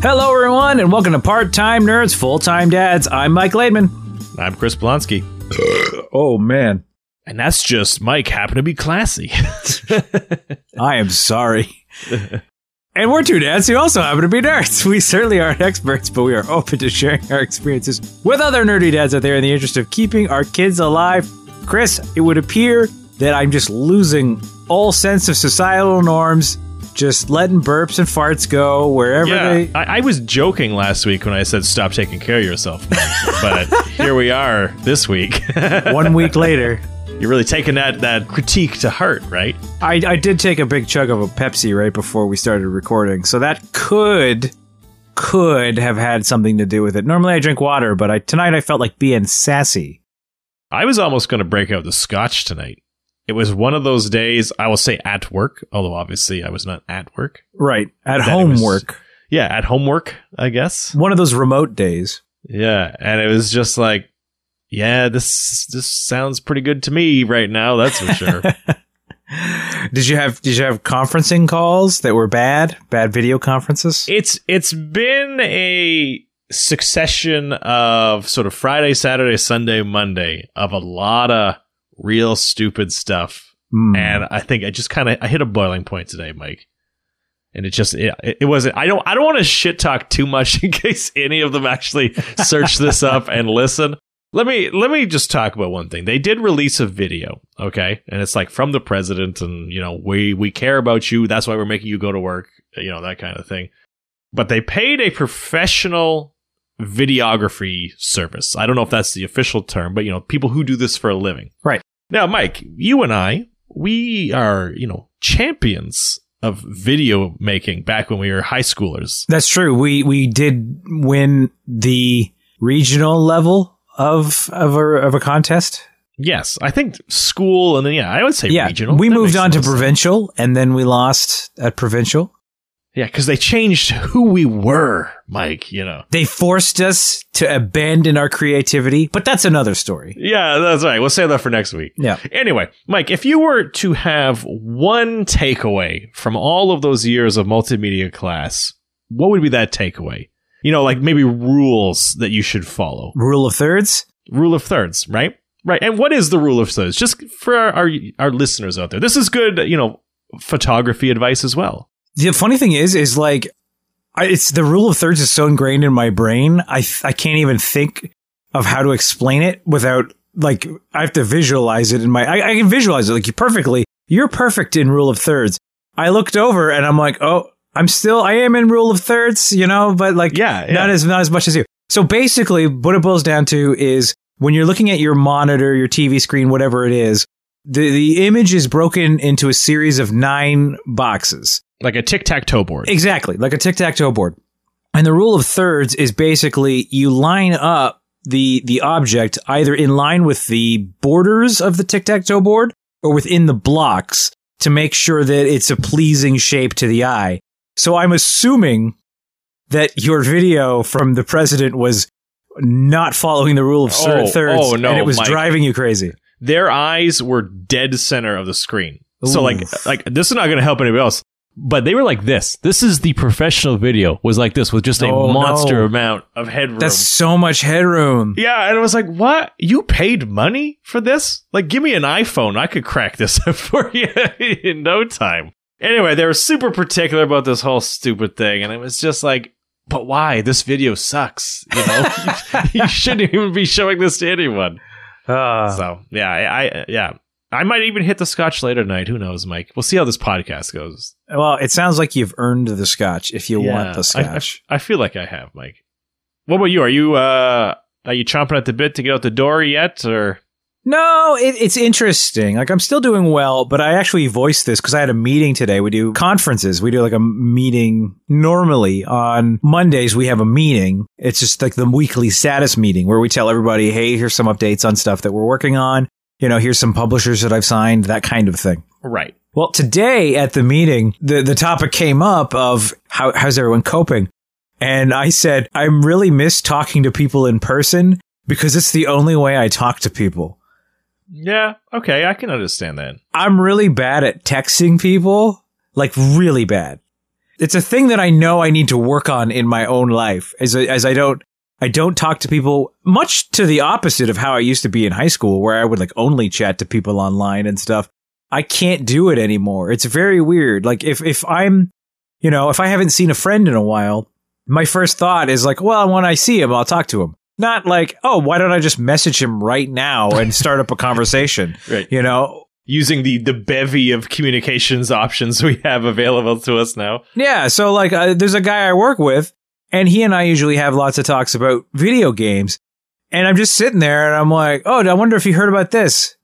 Hello, everyone, and welcome to Part Time Nerds, Full Time Dads. I'm Mike Laidman. I'm Chris Blonsky. Oh, man. And that's just Mike happen to be classy. I am sorry. and we're two dads who also happen to be nerds. We certainly aren't experts, but we are open to sharing our experiences with other nerdy dads out there in the interest of keeping our kids alive. Chris, it would appear that I'm just losing all sense of societal norms, just letting burps and farts go wherever yeah, they. I, I was joking last week when I said stop taking care of yourself, but here we are this week. One week later, You're really taking that that critique to heart, right? I, I did take a big chug of a Pepsi right before we started recording, so that could could have had something to do with it. Normally I drink water, but I tonight I felt like being sassy. I was almost going to break out the scotch tonight. It was one of those days, I will say at work, although obviously I was not at work. Right at home was- work, Yeah, at homework, I guess. one of those remote days. Yeah, and it was just like, yeah, this this sounds pretty good to me right now. That's for sure. Did you have did you have conferencing calls that were bad? Bad video conferences? it's it's been a succession of sort of Friday, Saturday, Sunday, Monday of a lot of real stupid stuff, Hmm. and I think I just kind of I hit a boiling point today, Mike. And it just it, it wasn't. I don't I don't want to shit talk too much in case any of them actually search this up and listen. Let me let me just talk about one thing. They did release a video, okay, and it's like from the president, and you know we we care about you. That's why we're making you go to work, you know that kind of thing. But they paid a professional videography service. I don't know if that's the official term, but you know people who do this for a living. Right. Now, Mike, you and I, we are you know champions of video making back when we were high schoolers. That's true. We we did win the regional level of of a, of a contest. Yes, I think school, and then yeah, I would say yeah, regional. we That moved on to sense. provincial, and then we lost at provincial. Yeah, because they changed who we were, Mike. You know. They forced us to abandon our creativity, but that's another story. Yeah, that's right. We'll save that for next week. Yeah. Anyway, Mike, if you were to have one takeaway from all of those years of multimedia class, what would be that takeaway? You know, like maybe rules that you should follow. Rule of thirds. Rule of thirds, right? Right. And what is the rule of thirds? Just for our, our, our listeners out there. This is good, you know, photography advice as well. The funny thing is, is like, I, it's the rule of thirds is so ingrained in my brain. I I can't even think of how to explain it without like I have to visualize it in my. I, I can visualize it like you perfectly. You're perfect in rule of thirds. I looked over and I'm like, oh, I'm still I am in rule of thirds, you know, but like Yeah, yeah. not as not as much as you. So basically, what it boils down to is when you're looking at your monitor, your TV screen, whatever it is, the the image is broken into a series of nine boxes. Like a tic tac toe board. Exactly, like a tic tac toe board. And the rule of thirds is basically you line up the the object either in line with the borders of the tic tac toe board or within the blocks to make sure that it's a pleasing shape to the eye. So I'm assuming that your video from the president was not following the rule of Oh, thirds oh, no, and it was Mike. driving you crazy. their eyes were dead center of the screen. So like like this is not going to help anybody else. But they were like this. This is the professional video was like this with just a Oh, monster no. amount of headroom. That's so much headroom. yeah, and it was like, "What? You paid money for this? Like give me an iPhone. I could crack this up for you in no time." Anyway, they were super particular about this whole stupid thing and it was just like, "But why? This video sucks." You know? you shouldn't even be showing this to anyone. Ah. So yeah, I, I yeah, I might even hit the scotch later tonight. Who knows, Mike? We'll see how this podcast goes. Well, it sounds like you've earned the scotch if you Yeah, want the I- I- scotch. I, feel like I have, Mike. What about you? Are you uh are you chomping at the bit to get out the door yet, or no, it, it's interesting. Like I'm still doing well, but I actually voiced this because I had a meeting today. We do conferences. We do like a meeting normally on Mondays. We have a meeting. It's just like the weekly status meeting where we tell everybody, "Hey, here's some updates on stuff that we're working on. You know, here's some publishers that I've signed, that kind of thing." right? Well, today at the meeting, the, the topic came up of how, how's everyone coping? And I said, I'm really miss talking to people in person because it's the only way I talk to people. Yeah, okay, I can understand that. I'm really bad at texting people, like really bad. it's a thing that I know I need to work on in my own life as as I don't I don't talk to people much to the opposite of how I used to be in high school where I would like only chat to people online and stuff. I can't do it anymore. It's very weird. Like if if I'm you know, if I haven't seen a friend in a while, my first thought is like, well, when I see him, I'll talk to him. Not like, oh, why don't I just message him right now and start up a conversation? Right. You know, Using the the bevy of communications options we have available to us now. Yeah, so like uh, there's a guy I work with and he and I usually have lots of talks about video games. And I'm just sitting there and I'm like, "Oh, I wonder if you heard about this."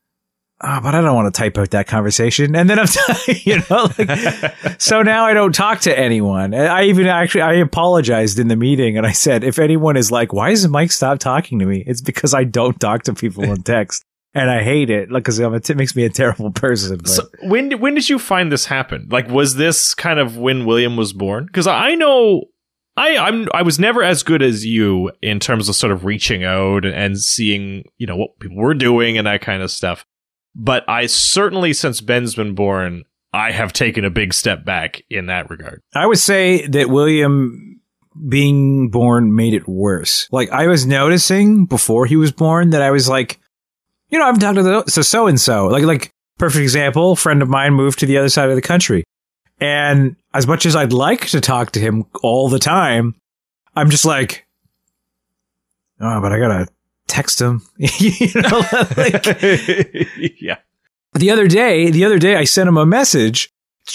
Oh, but I don't want to type out that conversation. And then I'm, you know, like, so now I don't talk to anyone. I even actually, I apologized in the meeting and I said, if anyone is like, why does Mike stop talking to me? It's because I don't talk to people in text and I hate it. Like, cause it makes me a terrible person. But. So when when did you find this happen? Like, was this kind of when William was born? Because I know I I'm I was never as good as you in terms of sort of reaching out and seeing you know what people were doing and that kind of stuff. But I certainly, since Ben's been born, I have taken a big step back in that regard. I would say that William being born made it worse. Like I was noticing before he was born that I was like, you know, I've talked to so so and so. Like like perfect example, friend of mine moved to the other side of the country. And as much as I'd like to talk to him all the time, I'm just like, oh, but I gotta text him. you know, like yeah. the other day, the other day I sent him a message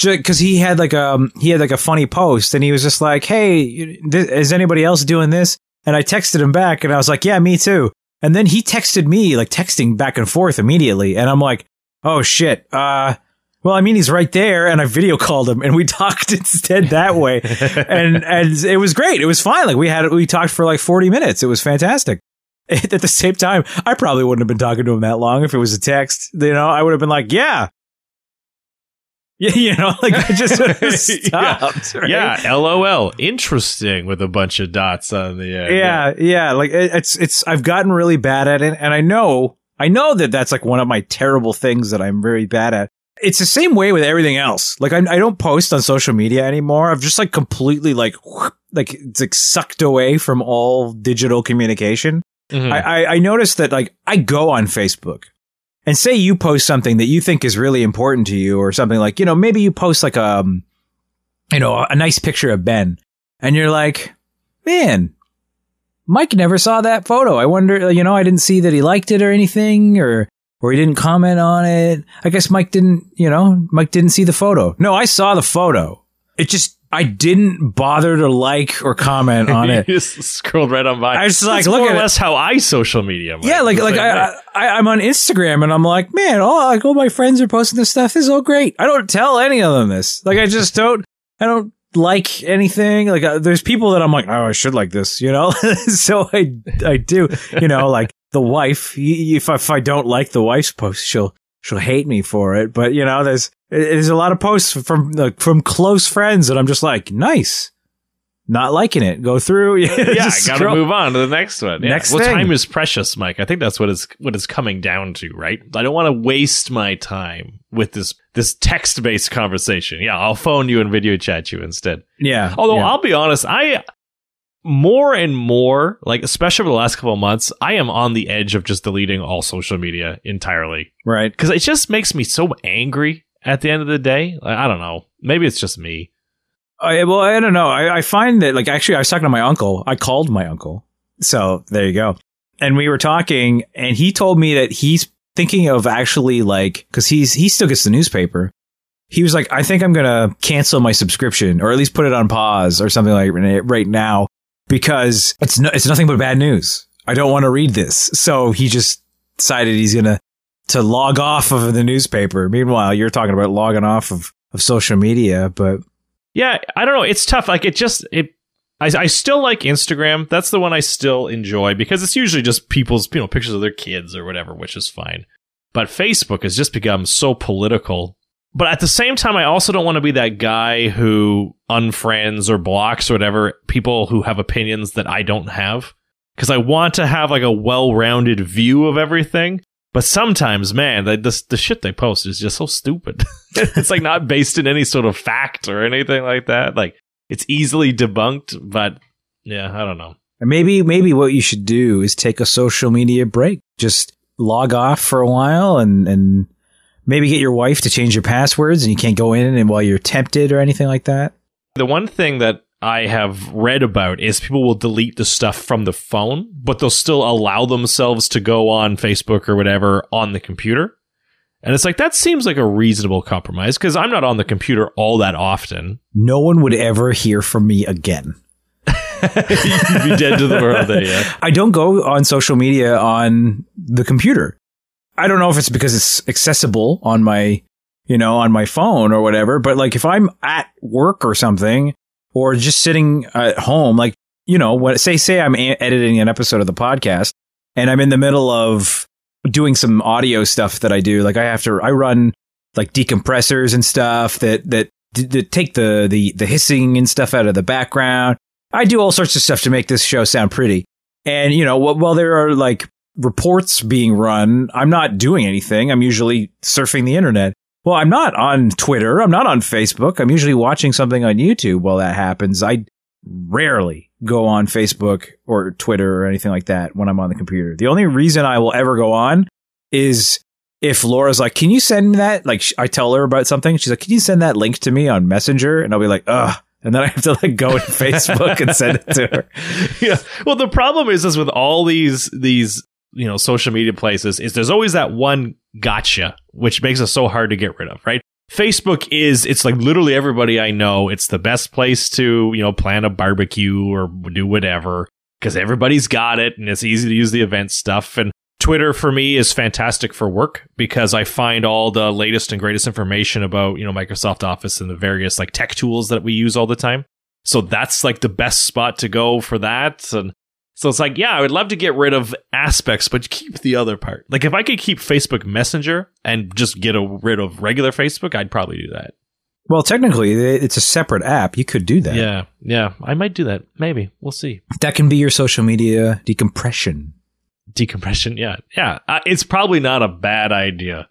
because he had like um he had like a funny post and he was just like, "Hey, th- is anybody else doing this?" And I texted him back and I was like, "Yeah, me too." And then he texted me like texting back and forth immediately, and I'm like, "Oh shit." Uh, well, I mean, he's right there, and I video called him, and we talked instead that way, and and it was great. It was fine. Like we had we talked for like 40 minutes. It was fantastic. At the same time, I probably wouldn't have been talking to him that long if it was a text. You know, I would have been like, "Yeah." Yeah, you know, like I just would have stopped. right? Yeah, LOL. Interesting with a bunch of dots on the end. yeah, yeah. Like it, it's it's I've gotten really bad at it, and I know I know that that's like one of my terrible things that I'm very bad at. It's the same way with everything else. Like I, I don't post on social media anymore. I've just like completely like like it's like sucked away from all digital communication. Mhm. I, I I noticed that like I go on Facebook and say you post something that you think is really important to you or something like you know maybe you post like um you know a nice picture of Ben and you're like man Mike never saw that photo I wonder you know I didn't see that he liked it or anything or or he didn't comment on it I guess Mike didn't you know Mike didn't see the photo no I saw the photo it just I didn't bother to like or comment on it just scrolled right on by. I was just like, That's look more at or it. how I social media. Mike. Yeah, like like I. I I'm on Instagram and I'm like, man, all like all my friends are posting this stuff. This is all great. I don't tell any of them this. Like I just don't. I don't like anything. Like uh, there's people that I'm like, oh, I should like this, you know. so I I do, you know, like the wife. If I, if I don't like the wife's post, she'll she'll hate me for it. But you know, there's there's a lot of posts from like, from close friends that I'm just like, nice. Not liking it. Go through. yeah, gotta scroll. move on to the next one. Yeah. Next well, thing. time is precious, Mike. I think that's what is what it's coming down to, right? I don't want to waste my time with this this text based conversation. Yeah, I'll phone you and video chat you instead. Yeah. Although yeah. I'll be honest, I more and more, like especially over the last couple of months, I am on the edge of just deleting all social media entirely right. because it just makes me so angry at the end of the day. Like, I don't know. Maybe it's just me. I, well, I don't know. I, I find that, like, actually, I was talking to my uncle. I called my uncle. So there you go. And we were talking, and he told me that he's thinking of actually, like, because he's he still gets the newspaper. He was like, I think I'm gonna cancel my subscription, or at least put it on pause, or something like right now, because it's no, it's nothing but bad news. I don't want to read this. So he just decided he's gonna to log off of the newspaper. Meanwhile, you're talking about logging off of of social media, but Yeah, I don't know. It's tough. Like it just it. I, I still like Instagram. That's the one I still enjoy because it's usually just people's you know pictures of their kids or whatever, which is fine. But Facebook has just become so political. But at the same time, I also don't want to be that guy who unfriends or blocks or whatever people who have opinions that I don't have. Because I want to have like a well-rounded view of everything. But sometimes, man, the, the, the shit they post is just so stupid. it's like not based in any sort of fact or anything like that. Like it's easily debunked, but yeah, I don't know. Maybe maybe what you should do is take a social media break. Just log off for a while and and maybe get your wife to change your passwords and you can't go in and while you're tempted or anything like that. The one thing that I have read about is people will delete the stuff from the phone, but they'll still allow themselves to go on Facebook or whatever on the computer. And it's like, that seems like a reasonable compromise because I'm not on the computer all that often. No one would ever hear from me again. You'd be dead to the world there, yeah. I don't go on social media on the computer. I don't know if it's because it's accessible on my, you know, on my phone or whatever, but like if I'm at work or something or just sitting at home, like, you know, what say, say I'm a- editing an episode of the podcast and I'm in the middle of doing some audio stuff that I do. Like I have to, I run like decompressors and stuff that, that, that take the, the, the hissing and stuff out of the background. I do all sorts of stuff to make this show sound pretty. And, you know, while there are like reports being run, I'm not doing anything. I'm usually surfing the internet. Well, I'm not on Twitter. I'm not on Facebook. I'm usually watching something on YouTube while that happens. I rarely go on Facebook or Twitter or anything like that when I'm on the computer. The only reason I will ever go on is if Laura's like, "Can you send that?" Like I tell her about something, she's like, "Can you send that link to me on Messenger?" And I'll be like, "Ugh." And then I have to like go to Facebook and send it to her. Yeah. Well, the problem is, is with all these these you know social media places, is there's always that one gotcha, which makes it so hard to get rid of, right? Facebook is it's like literally everybody I know. It's the best place to you know plan a barbecue or do whatever because everybody's got it and it's easy to use the event stuff. And Twitter for me is fantastic for work because I find all the latest and greatest information about you know Microsoft Office and the various like tech tools that we use all the time. So that's like the best spot to go for that. And so it's like, yeah, I would love to get rid of aspects, but keep the other part. Like if I could keep Facebook Messenger and just get a, rid of regular Facebook, I'd probably do that. Well, technically, it's a separate app. You could do that. Yeah, yeah, I might do that. Maybe we'll see. That can be your social media decompression. Decompression, yeah, yeah. Uh, it's probably not a bad idea.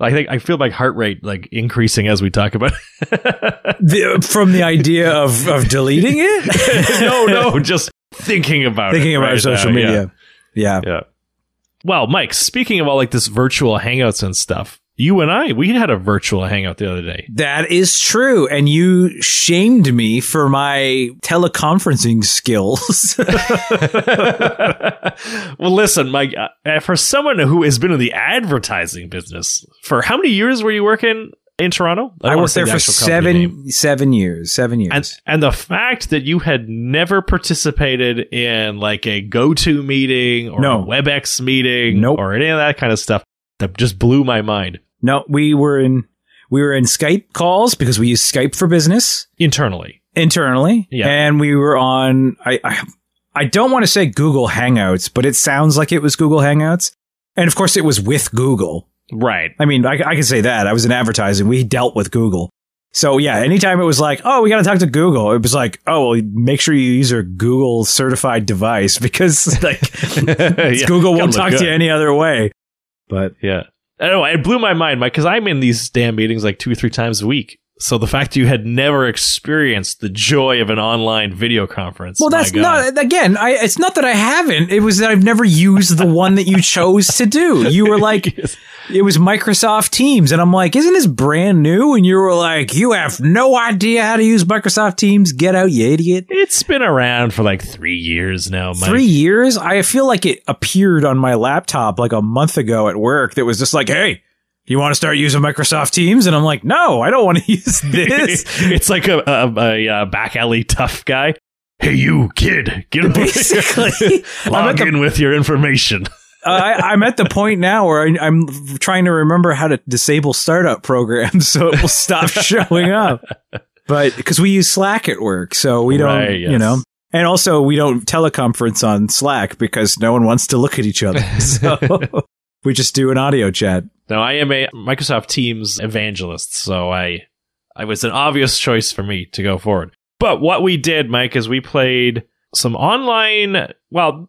I think I feel my heart rate like increasing as we talk about the, from the idea of of deleting it. no, no, just thinking about thinking about right social now, media. Yeah. Yeah. yeah. Well, Mike, speaking of all like this virtual hangouts and stuff, you and I, we had a virtual hangout the other day. That is true. And you shamed me for my teleconferencing skills. well, listen, Mike, uh, for someone who has been in the advertising business for how many years were you working in Toronto? I, I worked there the for seven seven years. Seven years. And, and the fact that you had never participated in like a go-to meeting or no. a WebEx meeting nope. or any of that kind of stuff that just blew my mind. No, we were in we were in Skype calls because we use Skype for business internally. Internally, yeah, and we were on. I I, I don't want to say Google Hangouts, but it sounds like it was Google Hangouts, and of course it was with Google. Right. I mean, I, I can say that I was in advertising. We dealt with Google. So yeah, anytime it was like, oh, we got to talk to Google, it was like, oh, well, make sure you use a Google certified device because like yeah, Google won't talk good. to you any other way. But yeah, I don't know it blew my mind, Mike, because I'm in these damn meetings like two or three times a week. So the fact you had never experienced the joy of an online video conference. Well, that's not again. I, it's not that I haven't. It was that I've never used the one that you chose to do. You were like, it was Microsoft Teams, and I'm like, isn't this brand new? And you were like, you have no idea how to use Microsoft Teams. Get out, you idiot! It's been around for like three years now. Mike. Three years? I feel like it appeared on my laptop like a month ago at work. That was just like, hey you want to start using Microsoft Teams? And I'm like, no, I don't want to use this. it's like a, a, a, back alley tough guy. Hey, you kid, get over Basically, log in the, with your information. uh, I, am at the point now where I, am trying to remember how to disable startup programs so it will stop showing up. But because we use Slack at work, so we don't, right, yes. you know. And also, we don't teleconference on Slack because no one wants to look at each other. So we just do an audio chat. Now, I am a Microsoft Teams evangelist, so I I was an obvious choice for me to go forward. But what we did, Mike, is we played some online. Well,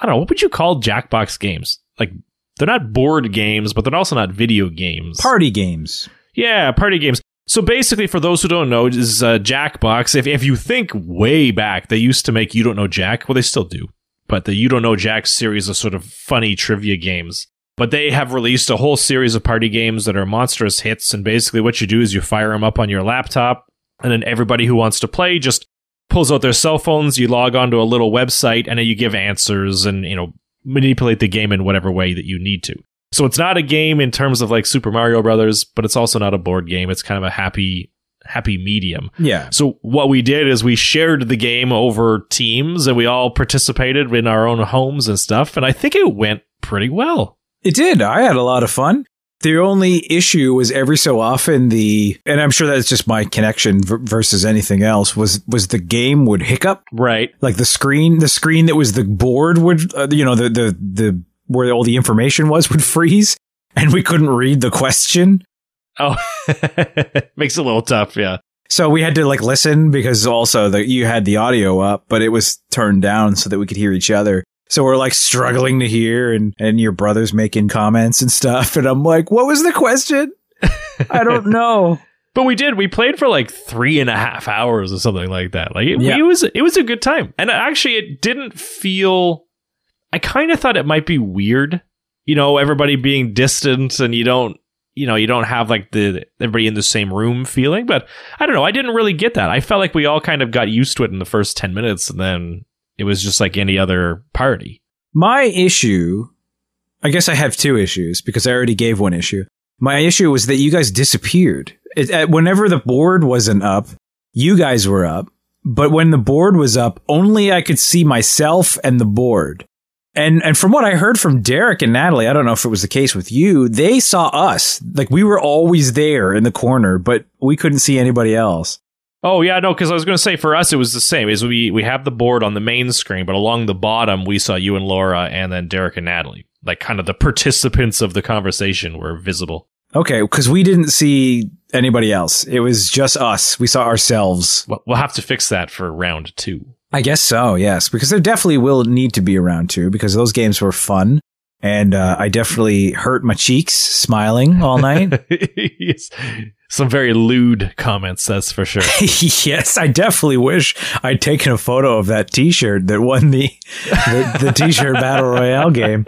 I don't know what would you call Jackbox games? Like they're not board games, but they're also not video games. Party games. Yeah, party games. So basically, for those who don't know, is uh, Jackbox. If if you think way back, they used to make You Don't Know Jack. Well, they still do, but the You Don't Know Jack series of sort of funny trivia games. But they have released a whole series of party games that are monstrous hits. And basically, what you do is you fire them up on your laptop, and then everybody who wants to play just pulls out their cell phones. You log onto a little website, and then you give answers and you know manipulate the game in whatever way that you need to. So it's not a game in terms of like Super Mario Brothers, but it's also not a board game. It's kind of a happy happy medium. Yeah. So what we did is we shared the game over teams and we all participated in our own homes and stuff and I think it went pretty well. It did. I had a lot of fun. The only issue was every so often the, and I'm sure that's just my connection v- versus anything else was was the game would hiccup. Right. Like the screen, the screen that was the board would, uh, you know, the the the where all the information was would freeze, and we couldn't read the question. Oh, makes it a little tough. Yeah. So we had to like listen because also that you had the audio up, but it was turned down so that we could hear each other. So we're like struggling to hear and, and your brother's making comments and stuff. And I'm like, what was the question? I don't know. But we did. We played for like three and a half hours or something like that. Like it, Yeah. it was, it was a good time. And actually, it didn't feel. I kind of thought it might be weird, you know, everybody being distant and you don't, you know, you don't have like the everybody in the same room feeling. But I don't know. I didn't really get that. I felt like we all kind of got used to it in the first ten minutes, and then it was just like any other party. My issue, I guess I have two issues because I already gave one issue. My issue was that you guys disappeared. It, uh, whenever the board wasn't up, you guys were up. But when the board was up, only I could see myself and the board. And and from what I heard from Derek and Natalie, I don't know if it was the case with you, they saw us. Like we were always there in the corner, but we couldn't see anybody else. Oh yeah, no, because I was going to say for us it was the same. Is we we have the board on the main screen, but along the bottom we saw you and Laura, and then Derek and Natalie, like kind of the participants of the conversation were visible. Okay, because we didn't see anybody else. It was just us. We saw ourselves. Well, we'll have to fix that for round two. I guess so, yes, because there definitely will need to be around two because those games were fun. And uh, I definitely hurt my cheeks smiling all night. Yes. Some very lewd comments, that's for sure. yes, I definitely wish I'd taken a photo of that T-shirt that won the the, the T-shirt battle royale game.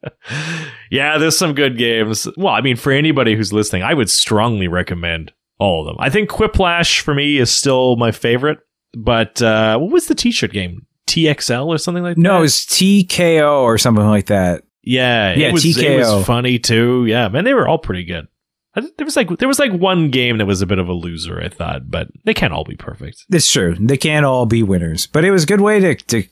yeah, there's some good games. Well, I mean, for anybody who's listening, I would strongly recommend all of them. I think Quiplash for me is still my favorite. But uh, what was the T-shirt game? TXL or something like that? No, it was TKO or something like that. Yeah, Yeah, it was, It was funny too. Yeah, man, they were all pretty good. There was like there was like one game that was a bit of a loser, I thought, but they can't all be perfect. It's true. They can't all be winners, but it was a good way to. to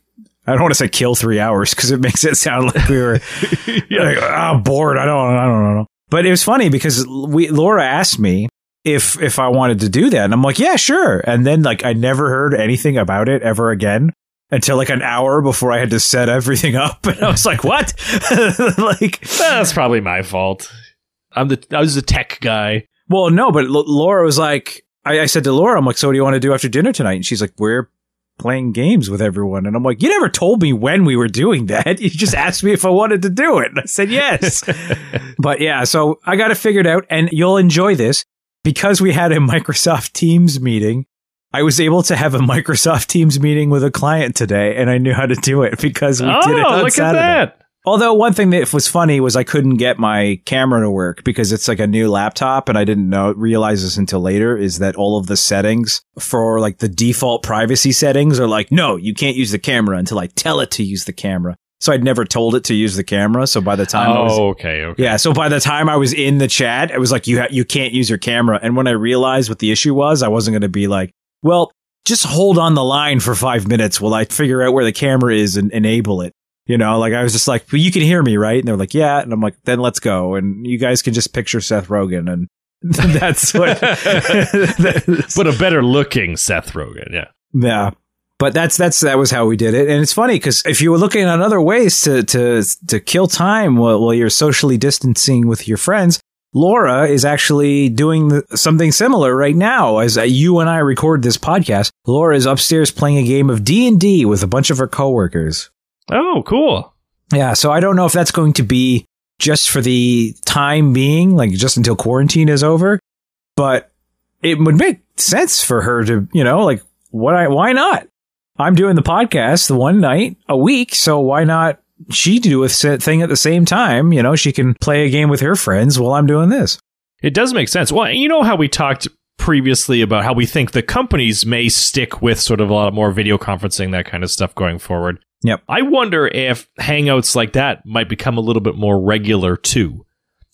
I don't want to say kill three hours because it makes it sound like we were like, oh, bored. I don't, I don't know. But it was funny because we Laura asked me if if I wanted to do that, and I'm like, yeah, sure. And then like I never heard anything about it ever again until like an hour before I had to set everything up, and I was like, what? like, That's probably my fault. I'm the I was the tech guy. well, no, but L- Laura was like, I, I said to Laura, I'm like, so what do you want to do after dinner tonight? And she's like, we're playing games with everyone. And I'm like, you never told me when we were doing that. You just asked me if I wanted to do it. And I said yes. but yeah, so I got it figured out and you'll enjoy this because we had a Microsoft Teams meeting. I was able to have a Microsoft Teams meeting with a client today and I knew how to do it because we oh, did it oh, on look Saturday. at that! Although one thing that was funny was I couldn't get my camera to work because it's like a new laptop and I didn't know realize this until later is that all of the settings for like the default privacy settings are like no you can't use the camera until I tell it to use the camera. So I'd never told it to use the camera. So by the time I was Oh, okay, okay. yeah, so by the time I was in the chat, it was like you ha- you can't use your camera. And when I realized what the issue was, I wasn't going to be like, well, just hold on the line for five minutes while I figure out where the camera is and enable it. You know, like I was just like, well, you can hear me, right? And they're like, yeah. And I'm like, then let's go. And you guys can just picture Seth Rogen. And that's what. but a better looking Seth Rogen, yeah. Yeah. But that's that's that was how we did it, and it's funny because if you were looking at other ways to to to kill time while, while you're socially distancing with your friends, Laura is actually doing something similar right now. As you and I record this podcast, Laura is upstairs playing a game of D and D with a bunch of her coworkers. Oh, cool. Yeah, so I don't know if that's going to be just for the time being, like just until quarantine is over, but it would make sense for her to, you know, like what I why not? I'm doing the podcast the one night a week, so why not she do a thing at the same time? You know, she can play a game with her friends while I'm doing this. It does make sense. Well, you know how we talked previously about how we think the companies may stick with sort of a lot more video conferencing, that kind of stuff going forward. Yep. I wonder if hangouts like that might become a little bit more regular too.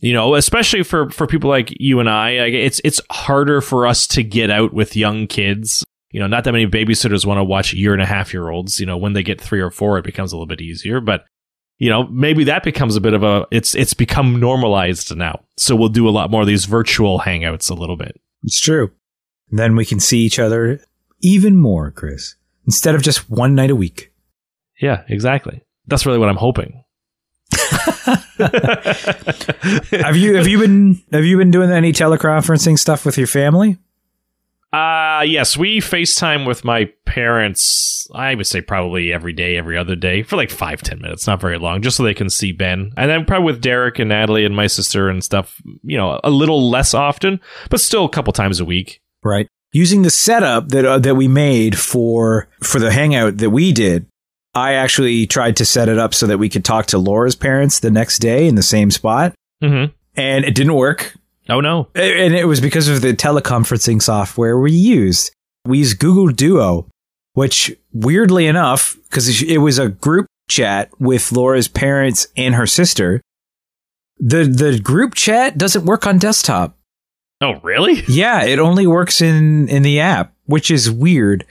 You know, especially for for people like you and I, it's it's harder for us to get out with young kids. You know, not that many babysitters want to watch year and a half year olds. You know, when they get three or four, it becomes a little bit easier. But you know, maybe that becomes a bit of a it's it's become normalized now. So we'll do a lot more of these virtual hangouts a little bit. It's true. And then we can see each other even more, Chris, instead of just one night a week. Yeah, exactly. That's really what I'm hoping. have you have you been have you been doing any teleconferencing stuff with your family? Uh yes, we FaceTime with my parents. I would say probably every day, every other day for like five, ten minutes, not very long, just so they can see Ben. And then probably with Derek and Natalie and my sister and stuff, you know, a little less often, but still a couple times a week. Right. Using the setup that uh, that we made for for the hangout that we did, I actually tried to set it up so that we could talk to Laura's parents the next day in the same spot. Mm-hmm. And it didn't work. Oh, no. And it was because of the teleconferencing software we used. We used Google Duo, which weirdly enough, because it was a group chat with Laura's parents and her sister, the, the group chat doesn't work on desktop. Oh, really? Yeah, it only works in, in the app, which is weird.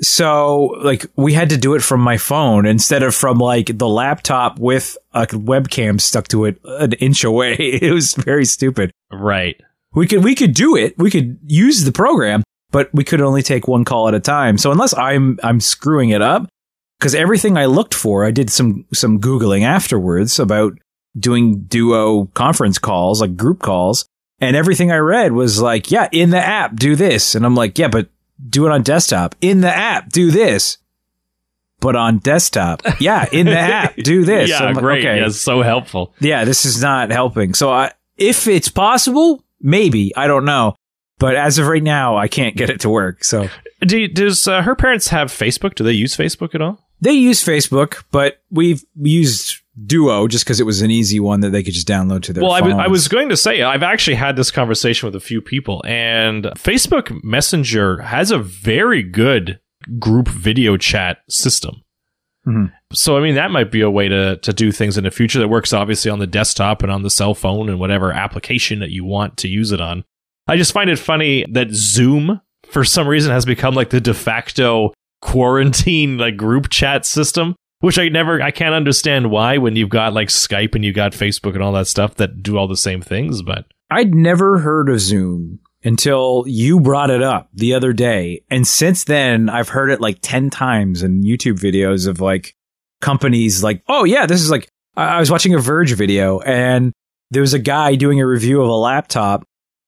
So, like, we had to do it from my phone instead of from like the laptop with a webcam stuck to it an inch away. It was very stupid. Right. We could we could do it. We could use the program, but we could only take one call at a time. So unless I'm I'm screwing it up, because everything I looked for, I did some some googling afterwards about doing duo conference calls, like group calls, and everything I read was like, yeah, in the app, do this, and I'm like, yeah, but do it on desktop. In the app, do this. But on desktop, yeah, in the app, do this. yeah, like, great. Okay. Yeah, so helpful. Yeah, this is not helping. So I, if it's possible, maybe I don't know. But as of right now, I can't get it to work. So, do, does uh, her parents have Facebook? Do they use Facebook at all? They use Facebook, but we've used Duo just because it was an easy one that they could just download to their. Phone. Well, I, w- I was going to say I've actually had this conversation with a few people, and Facebook Messenger has a very good group video chat system. Mm-hmm. So I mean that might be a way to to do things in the future that works obviously on the desktop and on the cell phone and whatever application that you want to use it on. I just find it funny that Zoom for some reason has become like the de facto quarantine like group chat system which I never I can't understand why when you've got like Skype and you've got Facebook and all that stuff that do all the same things, but I'd never heard of Zoom until you brought it up the other day. And since then, I've heard it like 10 times in YouTube videos of like companies like, oh, yeah, this is like, I was watching a Verge video and there was a guy doing a review of a laptop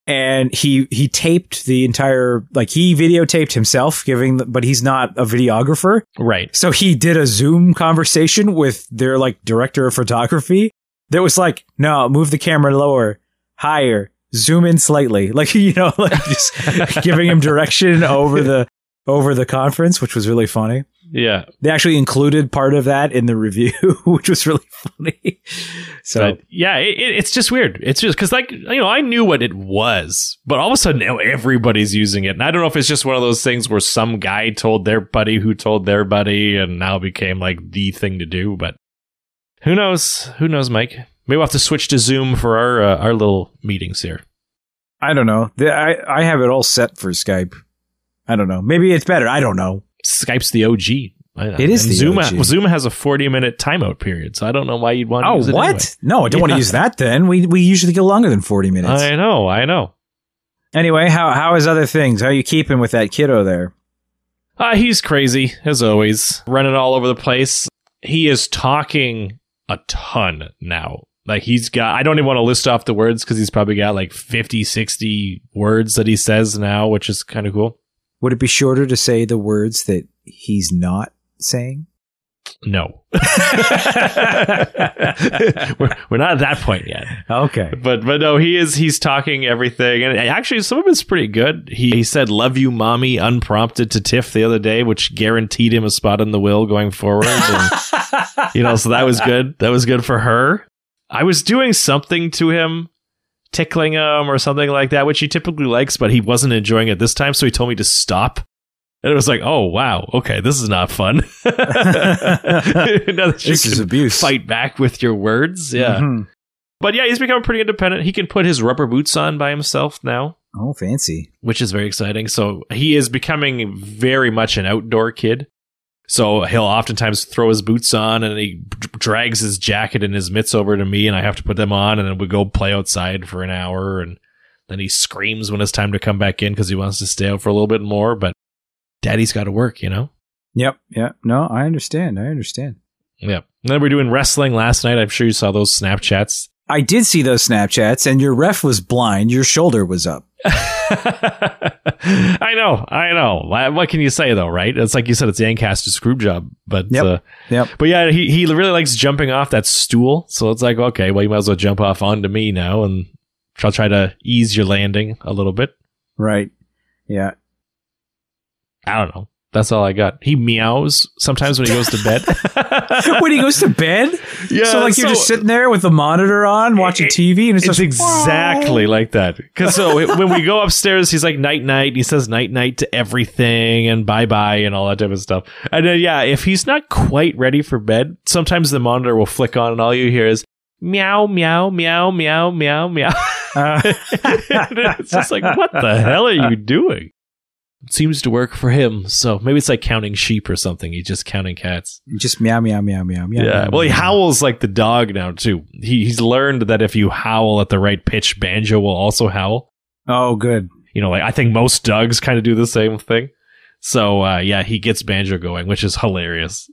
and he he taped the entire like he videotaped himself giving the, but he's not a videographer. Right. So he did a zoom conversation with their like director of photography that was like no move the camera lower higher zoom in slightly. Like you know like just giving him direction over the over the conference which was really funny yeah. They actually included part of that in the review, which was really funny. So, but yeah, it, it's just weird. It's just because, like, you know, I knew what it was, but all of a sudden now everybody's using it. And I don't know if it's just one of those things where some guy told their buddy who told their buddy and now became like the thing to do. But who knows? Who knows, Mike? Maybe we'll have to switch to Zoom for our uh, our little meetings here. I don't know. I, I have it all set for Skype. I don't know. Maybe it's better. I don't know. Skype's the OG. It is the Zoom. OG. Zoom has a forty minute timeout period, so I don't know why you'd want. to Oh, use it what? anyway. No, I don't want to use that then. We we usually go longer than 40 minutes. I know, I know. anyway, how how is other things? How are you keeping with that kiddo there? Uh, he's crazy as always, running all over the place. He is talking a ton now. Like he's got, I don't even want to list off the words because he's probably got like 50, 60 words that he says now, which is kind of cool. Would it be shorter to say the words that he's not saying? No, we're, we're not at that point yet. Okay. But but no, he is he's talking everything, and actually some of it's pretty good. He he said "Love you, mommy" unprompted to Tiff the other day, which guaranteed him a spot in the will going forward. And, you know, so that was good. That was good for her. I was doing something to him, tickling him or something like that, which he typically likes, but he wasn't enjoying it this time, so he told me to stop. And it was like, oh wow, okay, this is not fun. now that you This is can abuse. fight back with your words, yeah. Mhm. But yeah, he's becoming pretty independent. He can put his rubber boots on by himself now, Oh, fancy. which is very exciting. So he is becoming very much an outdoor kid. So he'll oftentimes throw his boots on and he d- drags his jacket and his mitts over to me, and I have to put them on, and then we go play outside for an hour, and then he screams when it's time to come back in because he wants to stay out for a little bit more. But daddy's got to work, you know. Yep. Yep. No, I understand. I understand. Yep. And then we're doing wrestling last night. I'm sure you saw those Snapchats. I did see those Snapchats, and your ref was blind. Your shoulder was up. I know, I know. What can you say though, right? It's like you said, it's Yancaster's screw job, but Yep. uh, Yep. but yeah, he he really likes jumping off that stool. So it's like, okay, well, you might as well jump off onto me now, and I'll try to ease your landing a little bit. Right. Yeah. I don't know. That's all I got. He meows sometimes when he goes to bed. when he goes to bed, yeah, so like you're just sitting there with the monitor on, watching It- TV, and it's, It's just exactly like that. Because so when we go upstairs, he's like night night. He says night night to everything and bye bye and all that type of stuff. And then yeah, if he's not quite ready for bed, sometimes the monitor will flick on and all you hear is meow meow meow meow meow meow. Uh, it's just like what the hell are you doing? Seems to work for him. So maybe it's like counting sheep or something. He's just counting cats. just meow meow meow meow meow. Yeah. meow, Well, he meow. howls like the dog now too. He, he's learned that if you howl at the right pitch, banjo will also howl. Oh, good. You know, like I think most dogs kind of do the same thing. So uh, yeah, he gets banjo going, which is hilarious.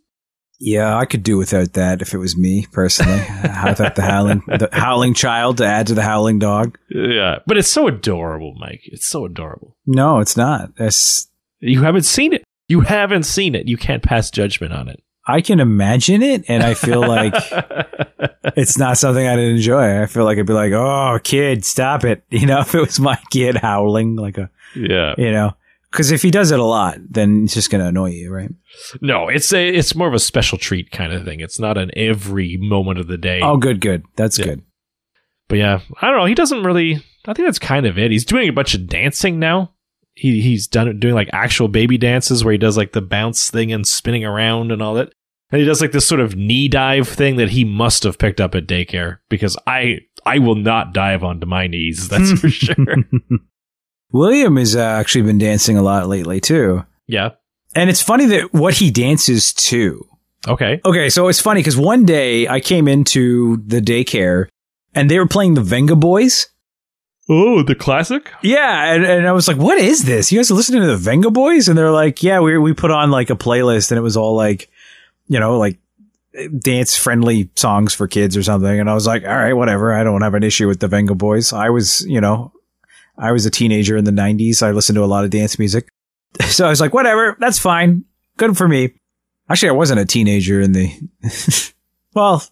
Yeah, I could do without that if it was me personally. Uh, without the howling, the howling child to add to the howling dog. Yeah, but it's so adorable, Mike. It's so adorable. No, it's not. That's You haven't seen it. You haven't seen it. You can't pass judgment on it. I can imagine it, and I feel like it's not something I'd enjoy. I feel like I'd be like, "Oh, kid, stop it!" You know, if it was my kid howling like a, yeah. you know, because if he does it a lot, then it's just going to annoy you, right? No, it's a it's more of a special treat kind of thing. It's not an every moment of the day. Oh, good, good. That's Yeah. good. But yeah, I don't know. He doesn't really. I think that's kind of it. He's doing a bunch of dancing now. He he's done doing like actual baby dances where he does like the bounce thing and spinning around and all that. And he does like this sort of knee dive thing that he must have picked up at daycare because I I will not dive onto my knees. That's for sure. William has uh, actually been dancing a lot lately too, Yeah. and it's funny that what he dances to. Okay. Okay, so it's funny because one day I came into the daycare and they were playing the Vengaboys. Oh, the classic. Yeah, and, and I was like, "What is this? You guys are listening to the Vengaboys?" And they're like, "Yeah, we we put on like a playlist, and it was all like, you know, like dance friendly songs for kids or something." And I was like, "All right, whatever. I don't have an issue with the Vengaboys. I was, you know, I was a teenager in the '90s. I listened to a lot of dance music, so I was like, whatever, that's fine, good for me." Actually, I wasn't a teenager in the, well,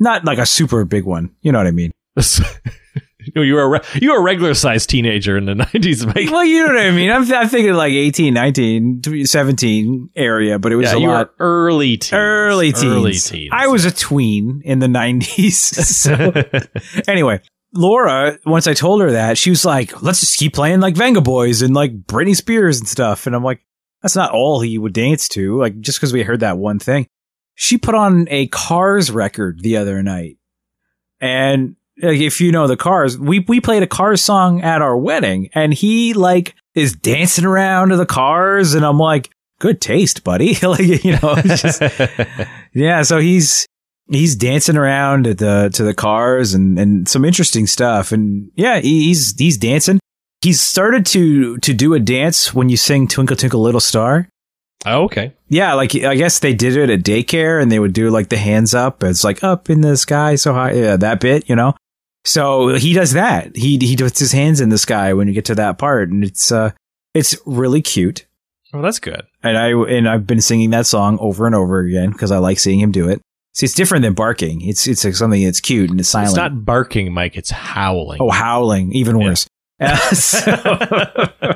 not like a super big one. You know what I mean? you were a you were a regular sized teenager in the nineties, Mike. Well, you know what I mean. I'm, I'm thinking like 18, 19, 17 area, but it was Yeah, a you lot were early teens. early teens. Early teens. I was a tween in the 90s. so anyway, Laura, once I told her that, she was like, let's just keep playing like Vengaboys and like Britney Spears and stuff. And I'm like, that's not all he would dance to. Like, just because we heard that one thing. She put on a Cars record the other night. And like, if you know the Cars, we, we played a Cars song at our wedding and he like is dancing around to the Cars. And I'm like, good taste, buddy. like, you know, just, yeah, so he's he's dancing around at the to the cars and and some interesting stuff. And yeah, he's he's dancing. He's started to to do a dance when you sing Twinkle Twinkle Little Star. oh, okay. Yeah, like I guess they did it at daycare and they would do like the hands up. It's like up in the sky so high. Yeah, that bit, you know. So he does that. He he puts his hands in the sky when you get to that part, and it's uh it's really cute. Oh, that's good. and I and I've been singing that song over and over again because I like seeing him do it. See, it's different than barking. It's it's like something that's cute and it's silent. It's not barking, Mike. It's howling. oh, howling, even Yeah. worse. Uh, so-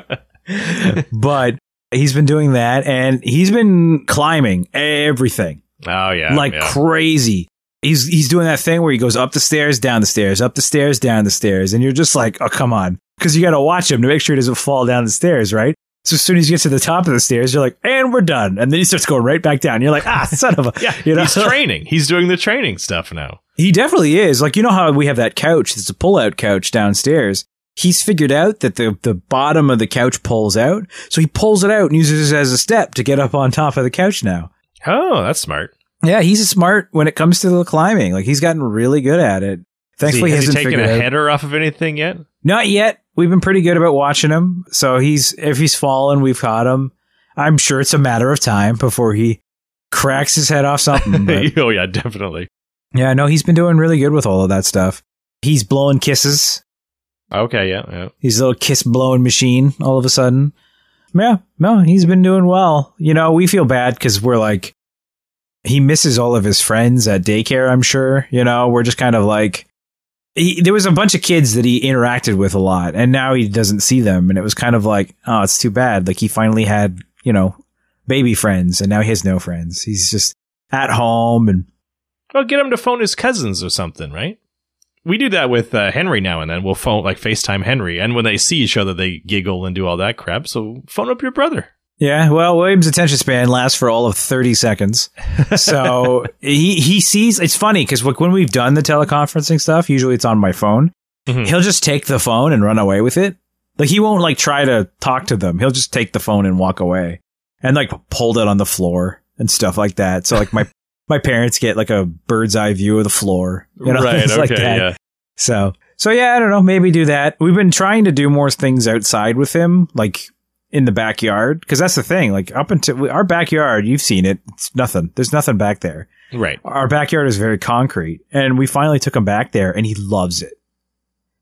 but he's been doing that, and he's been climbing everything Oh yeah, like yeah. crazy. He's he's doing that thing where he goes up the stairs, down the stairs, up the stairs, down the stairs, and you're just like, oh come on, because you got to watch him to make sure he doesn't fall down the stairs, right? So as soon as he gets to the top of the stairs, you're like, and we're done, and then he starts going right back down. You're like, ah, son of a, yeah. you know, He's training. He's doing the training stuff now. he definitely is. Like you know how we have that couch, it's a pull-out couch downstairs. He's figured out that the the bottom of the couch pulls out, so he pulls it out and uses it as a step to get up on top of the couch now. Oh, that's smart. Yeah, he's smart when it comes to the climbing. Like he's gotten really good at it. Thankfully, has he, hasn't taken a out. header off of anything yet? Not yet. We've been pretty good about watching him. So he's if he's fallen, we've caught him. I'm sure it's a matter of time before he cracks his head off something. oh yeah, definitely. yeah, no, he's been doing really good with all of that stuff. He's blowing kisses. Okay, yeah, yeah. He's a little kiss blowing machine all of a sudden. Yeah, no, he's been doing well. You know, we feel bad because we're like, he misses all of his friends at daycare, I'm sure. You know, we're just kind of like, he, there was a bunch of kids that he interacted with a lot, and now he doesn't see them. And it was kind of like, oh, it's too bad. Like, he finally had, you know, baby friends, and now he has no friends. He's just at home and Well, get him to phone his cousins or something, right? We do that with uh, Henry now and then. We'll phone like FaceTime Henry, and when they see each other, they giggle and do all that crap. So phone up your brother. Yeah, well, William's attention span lasts for all of 30 seconds. So he, he sees, it's funny because when we've done the teleconferencing stuff, usually it's on my phone. Mhm. He'll just take the phone and run away with it. Like he won't like try to talk to them. He'll just take the phone and walk away and like hold it on the floor and stuff like that. So like my, my parents get like a bird's eye view of the floor. You know, right? Okay. like that. yeah. So, so yeah, I don't know. Maybe do that. We've been trying to do more things outside with him, like in the backyard, because that's the thing. Like up until our backyard, you've seen it. It's nothing. There's nothing back there. Right. Our backyard is very concrete, and we finally took him back there, and he loves it.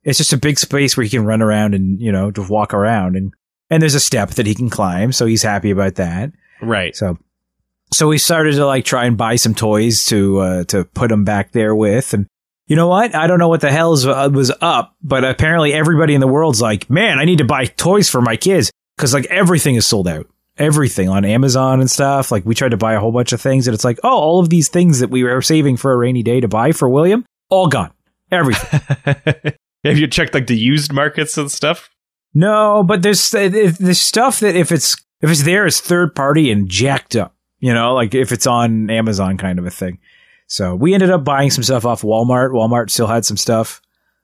It's just a big space where he can run around and you know just walk around, and and there's a step that he can climb, so he's happy about that. Right. So, so we started to like try and buy some toys to uh, to put him back there with, and you know what? I don't know what the hell is, uh, was up, but apparently everybody in the world's like, man, I need to buy toys for my kids because like everything is sold out, everything on Amazon and stuff. Like we tried to buy a whole bunch of things, and it's like, oh, all of these things that we were saving for a rainy day to buy for William, all gone, everything. Have you checked like the used markets and stuff? No, but there's uh, there's stuff that if it's if it's there, it's third party and jacked up. You know, like if it's on Amazon kind of a thing. So we ended up buying some stuff off Walmart. Walmart still had some stuff.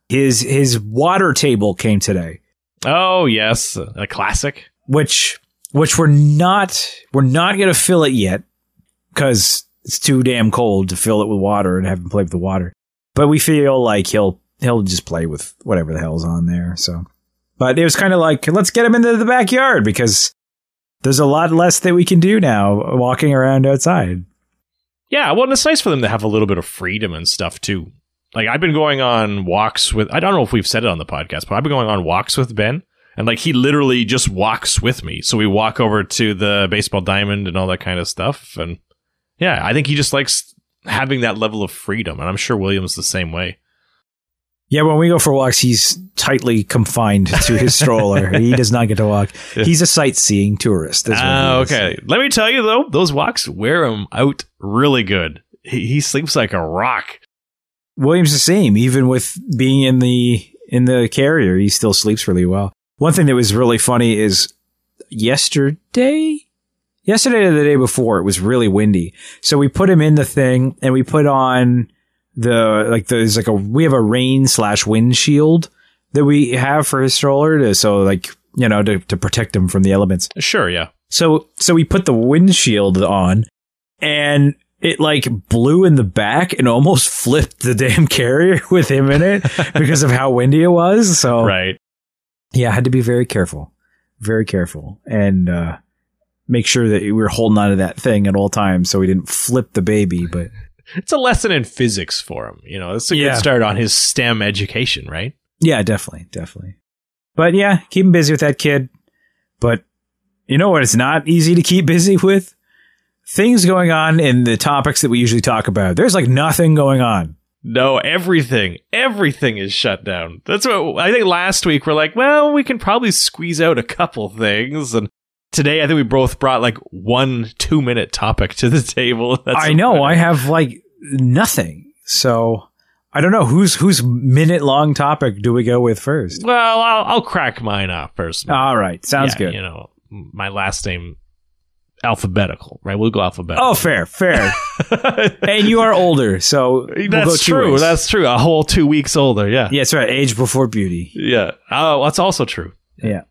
His his water table came today, Oh yes, a classic. which which we're not we're not gonna fill it yet because it's too damn cold to fill it with water and have him play with the water. But we feel like he'll he'll just play with whatever the hell's on there. So, but it was kind of like let's get him into the backyard because there's a lot less that we can do now walking around outside. Yeah, well, it's nice for them to have a little bit of freedom and stuff too. Like I've been going on walks with. I don't know if we've said it on the podcast, but I've been going on walks with Ben, and like he literally just walks with me. So we walk over to the baseball diamond and all that kind of stuff. And yeah, I think he just likes having that level of freedom, and I'm sure William's the same way. Yeah, when we go for walks, he's tightly confined to his stroller. he does not get to walk. He's a sightseeing tourist. is what he ah, is. okay. Let me tell you though, those walks wear him out really good. He, he sleeps like a rock. William's the same. Even with being in the in the carrier, he still sleeps really well. One thing that was really funny is yesterday, yesterday or the day before, it was really windy. So we put him in the thing and we put on the like there's like a we have a rain slash wind shield that we have for his stroller to so like you know to to protect him from the elements. Sure, yeah. So so we put the windshield on and it like blew in the back and almost flipped the damn carrier with him in it because of how windy it was. So Right. yeah, I had to be very careful. Very careful. And uh make sure that we were holding on to that thing at all times so we didn't flip the baby. But It's a lesson in physics for him. You know, it's a Yeah. good start on his STEM education, right? yeah, definitely, definitely. But yeah, keep him busy with that kid. But You know what? It's not easy to keep busy with things going on in the topics that we usually talk about. There's like nothing going on. No, everything, everything is shut down. That's what I think. Last week we're like, well, we can probably squeeze out a couple things, and today I think we both brought like one two minute topic to the table. That's I know. I have like nothing. So I don't know whose whose minute long topic do we go with first. Well, I'll, I'll crack mine off first. All right, sounds Yeah, good. You know, my last name alphabetical, right? We'll go alphabetical. Oh, fair, fair. and you are older, so we'll that's true. ways. That's true. A whole two weeks older. Yeah. yeah, that's right. Age before beauty. Yeah. Oh, that's also true. Yeah.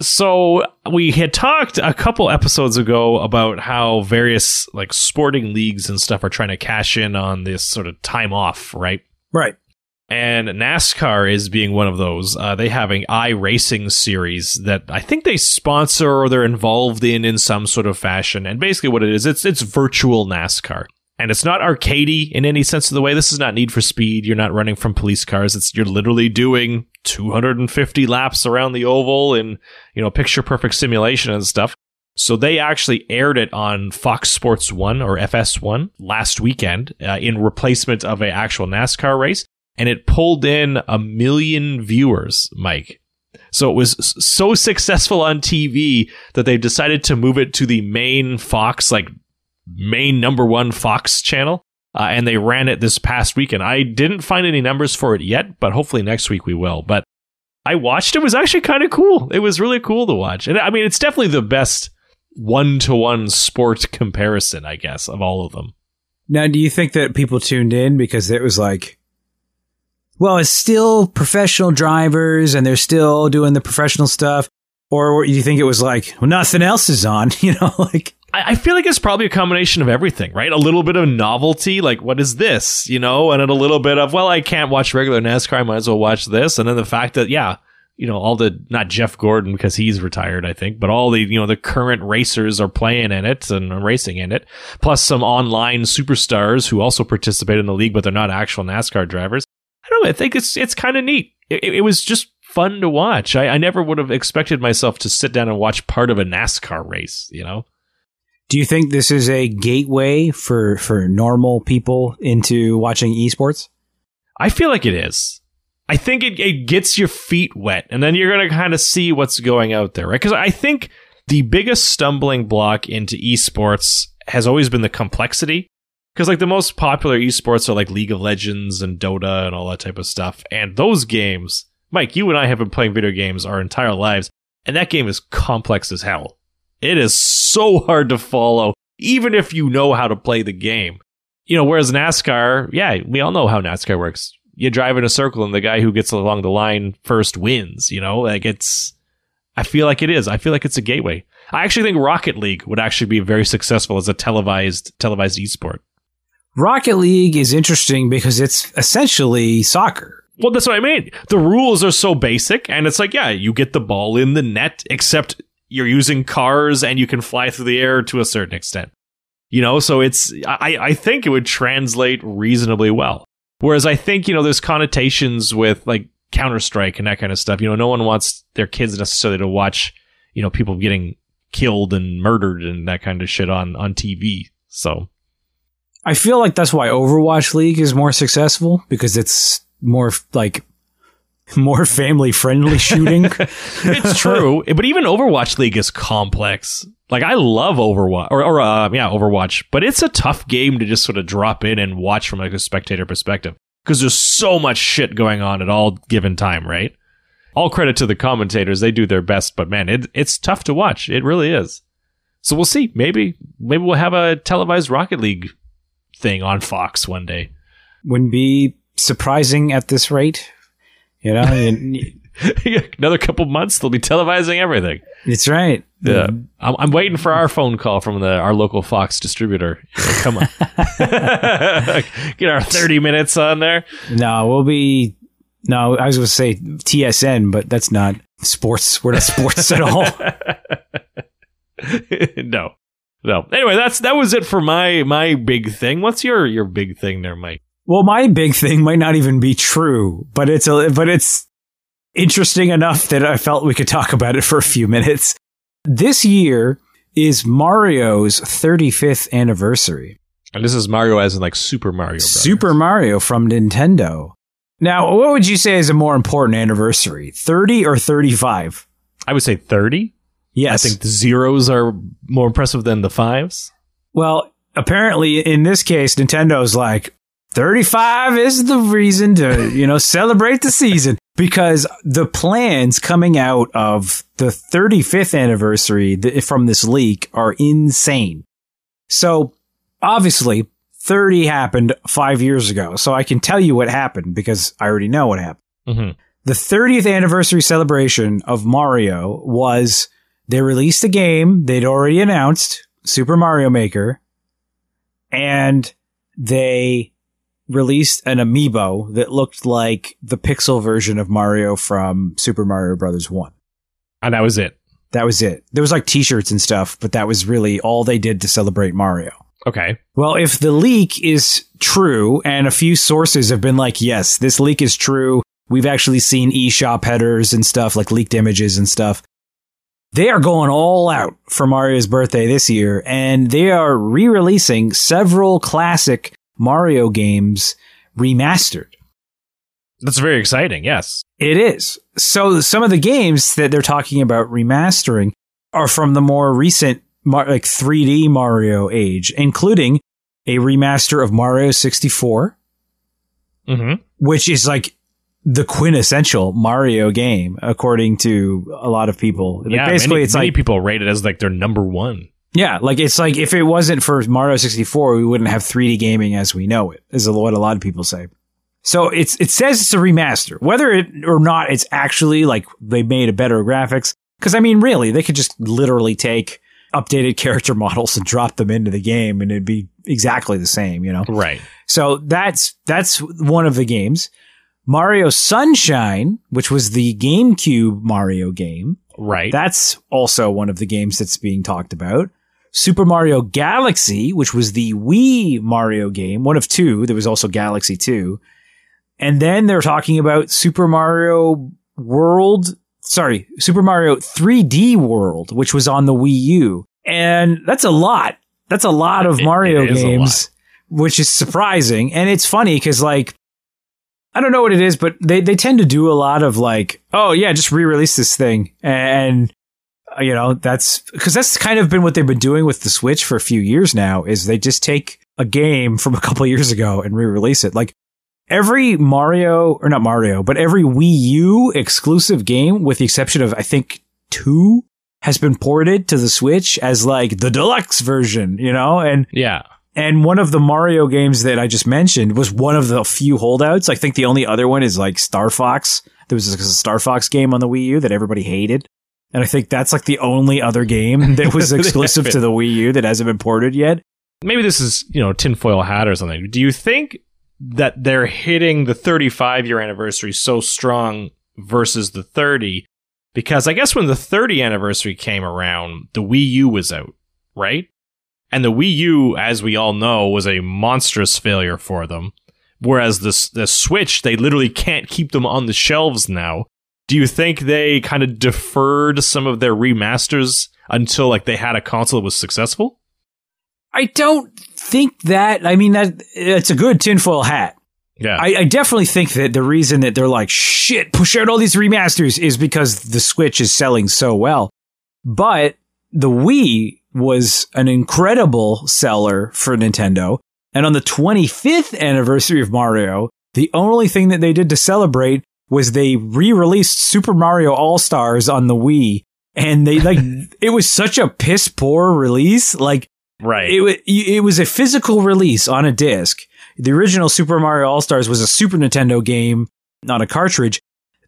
So we had talked a couple episodes ago about how various like sporting leagues and stuff are trying to cash in on this sort of time off, right? Right. And NASCAR is being one of those. Uh, they have an iRacing series that I think they sponsor or they're involved in in some sort of fashion. And basically, what it is, it's it's virtual NASCAR, and it's not arcadey in any sense of the way. This is not Need for Speed. You're not running from police cars. It's you're literally doing 250 laps around the oval in you know picture perfect simulation and stuff. So they actually aired it on Fox Sports One or FS1 last weekend uh, in replacement of an actual NASCAR race and it pulled in a million viewers, Mike. So it was so successful on TV that they've decided to move it to the main Fox, like main number one Fox channel. Uh, and they ran it this past weekend. I didn't find any numbers for it yet, but hopefully next week we will. But I watched it. It was actually kind of cool. It was really cool to watch. And I mean, it's definitely the best one to one sport comparison, I guess, of all of them. Now, do you think that people tuned in because it was like, well, it's still professional drivers and they're still doing the professional stuff? Or you think it was like, well, nothing else is on, you know, like, I feel like it's probably a combination of everything, right? A little bit of novelty, like what is this, you know, and then a little bit of well, I can't watch regular NASCAR, I might as well watch this, and then the fact that yeah, you know, all the not Jeff Gordon because he's retired, I think, but all the you know the current racers are playing in it and racing in it, plus some online superstars who also participate in the league, but they're not actual NASCAR drivers. I don't know. I think it's it's kind of neat. It, it was just fun to watch. I, I never would have expected myself to sit down and watch part of a NASCAR race. You know. do you think this is a gateway for, for normal people into watching esports? I feel like it is. I think it, it gets your feet wet, and then you're going to kind of see what's going out there, right? Because I think the biggest stumbling block into esports has always been the complexity. Because like the most popular esports are like League of Legends and Dota and all that type of stuff, and those games, Mike, you and I have been playing video games our entire lives, and that game is complex as hell. It is so hard to follow, even if you know how to play the game you know, whereas NASCAR, yeah, we all know how NASCAR works. You drive in a circle and the guy who gets along the line first wins, you know? Like it's I feel like it is. I feel like it's a gateway. I actually think Rocket League would actually be very successful as a televised televised esport. Rocket League is interesting because it's essentially soccer. Well, that's what I mean. The rules are so basic and it's like, yeah, you get the ball in the net except you're using cars and you can fly through the air to a certain extent. You know, so it's I, I think it would translate reasonably well. Whereas I think, you know, there's connotations with like Counter Strike and that kind of stuff. You know, no one wants their kids necessarily to watch, you know, people getting killed and murdered and that kind of shit on on TV. So I feel like that's why Overwatch League is more successful because it's more like more family friendly shooting. it's true, but even Overwatch League is complex. Like I love Overwatch or, or uh, yeah, Overwatch, but it's a tough game to just sort of drop in and watch from like a spectator perspective because there's so much shit going on at all given time, right? All credit to the commentators; they do their best, but man, it, it's tough to watch. It really is. So we'll see. Maybe maybe we'll have a televised Rocket League thing on Fox one day. Wouldn't be surprising at this rate. You know, and Another couple months, they'll be televising everything. it's right. Yeah, I'm, I'm waiting for our phone call from the our local Fox distributor. Know, come on, get our 30 minutes on there. No, we'll be. No, I was going to say TSN, but that's not sports. We're not sports at all. no, no. Anyway, that's that was it for my my big thing. What's your your big thing there, Mike? Well, my big thing might not even be true, but it's a, but it's interesting enough that I felt we could talk about it for a few minutes. This year is Mario's 35th anniversary. And this is Mario as in like Super Mario Brothers. Super Mario from Nintendo. Now, what would you say is a more important anniversary, 30 or 35? I would say 30. Yes. I think the zeros are more impressive than the fives. Well, apparently in this case, Nintendo's like, 35 is the reason to, you know, celebrate the season because the plans coming out of the 35th anniversary from this leak are insane. So obviously 30 happened five years ago. So I can tell you what happened because I already know what happened. Mm-hmm. The 30th anniversary celebration of Mario was they released a game they'd already announced, Super Mario Maker, and they released an amiibo that looked like the pixel version of Mario from Super Mario Brothers 1. And that was it. That was it. There was like t-shirts and stuff, but that was really all they did to celebrate Mario. Okay. Well, if the leak is true and a few sources have been like, yes, this leak is true. We've actually seen eShop headers and stuff like leaked images and stuff. They are going all out for Mario's birthday this year and they are re-releasing several classic Mario games remastered. That's very exciting. Yes. It is. So some of the games that they're talking about remastering are from the more recent like 3D Mario age, including a remaster of Mario 64, mm-hmm. which is like the quintessential Mario game, according to a lot of people. Like yeah, basically, many, it's many like people rate it as like their number one. yeah, like it's like if it wasn't for Mario 64, we wouldn't have 3D gaming as we know it. Is what a lot of people say. So it's it says it's a remaster, whether it or not it's actually like they made a better graphics. Because I mean, really, they could just literally take updated character models and drop them into the game, and it'd be exactly the same, you know. Right. So that's that's one of the games. Mario Sunshine, which was the GameCube Mario game, Right. that's also one of the games that's being talked about. Super Mario Galaxy, which was the Wii Mario game, one of two. There was also Galaxy 2. And then they're talking about Super Mario World, sorry, Super Mario 3D World, which was on the Wii U. And that's a lot. That's a lot of It- Mario it games, which is surprising. And it's funny because like, I don't know what it is, but they, they tend to do a lot of like, oh yeah, just re-release this thing. And, uh, you know, that's because that's kind of been what they've been doing with the Switch for a few years now is they just take a game from a couple years ago and re-release it. Like every Mario or not Mario, but every Wii U exclusive game with the exception of I think two has been ported to the Switch as like the deluxe version, you know? And yeah. And one of the Mario games that I just mentioned was one of the few holdouts. I think the only other one is like Star Fox. There was a Star Fox game on the Wii U that everybody hated. And I think that's like the only other game that was exclusive to the Wii U that hasn't been ported yet. Maybe this is, you know, tinfoil hat or something. Do you think that they're hitting the 35 year anniversary so strong versus the 30? Because I guess when the 30 anniversary came around, the Wii U was out, right? And the Wii U, as we all know, was a monstrous failure for them. Whereas the the Switch, they literally can't keep them on the shelves now. Do you think they kind of deferred some of their remasters until like they had a console that was successful? I don't think that. I mean, that it's a good tinfoil hat. Yeah. I, I definitely think that the reason that they're like, shit, push out all these remasters is because the Switch is selling so well. But the Wii was an incredible seller for Nintendo. And on the 25th anniversary of Mario, the only thing that they did to celebrate was they re-released Super Mario All-Stars on the Wii. And they like, it was such a piss poor release. Like, right. it, it was a physical release on a disc. The original Super Mario All Stars was a Super Nintendo game, not a cartridge.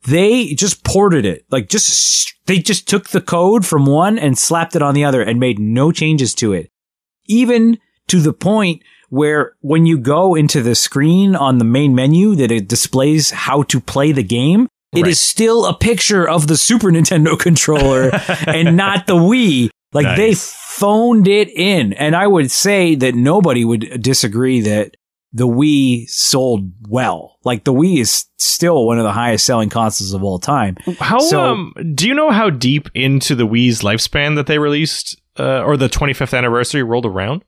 They just ported it, like just they just took the code from one and slapped it on the other and made no changes to it, even to the point where when you go into the screen on the main menu that it displays how to play the game, it is Right. still a picture of the Super Nintendo controller and not the Wii. Like they phoned it in. And I would say that nobody would disagree that the Wii sold well. Like the Wii is still one of the highest selling consoles of all time. How So- um do you know how deep into the Wii's lifespan that they released uh, or the 25th anniversary rolled around?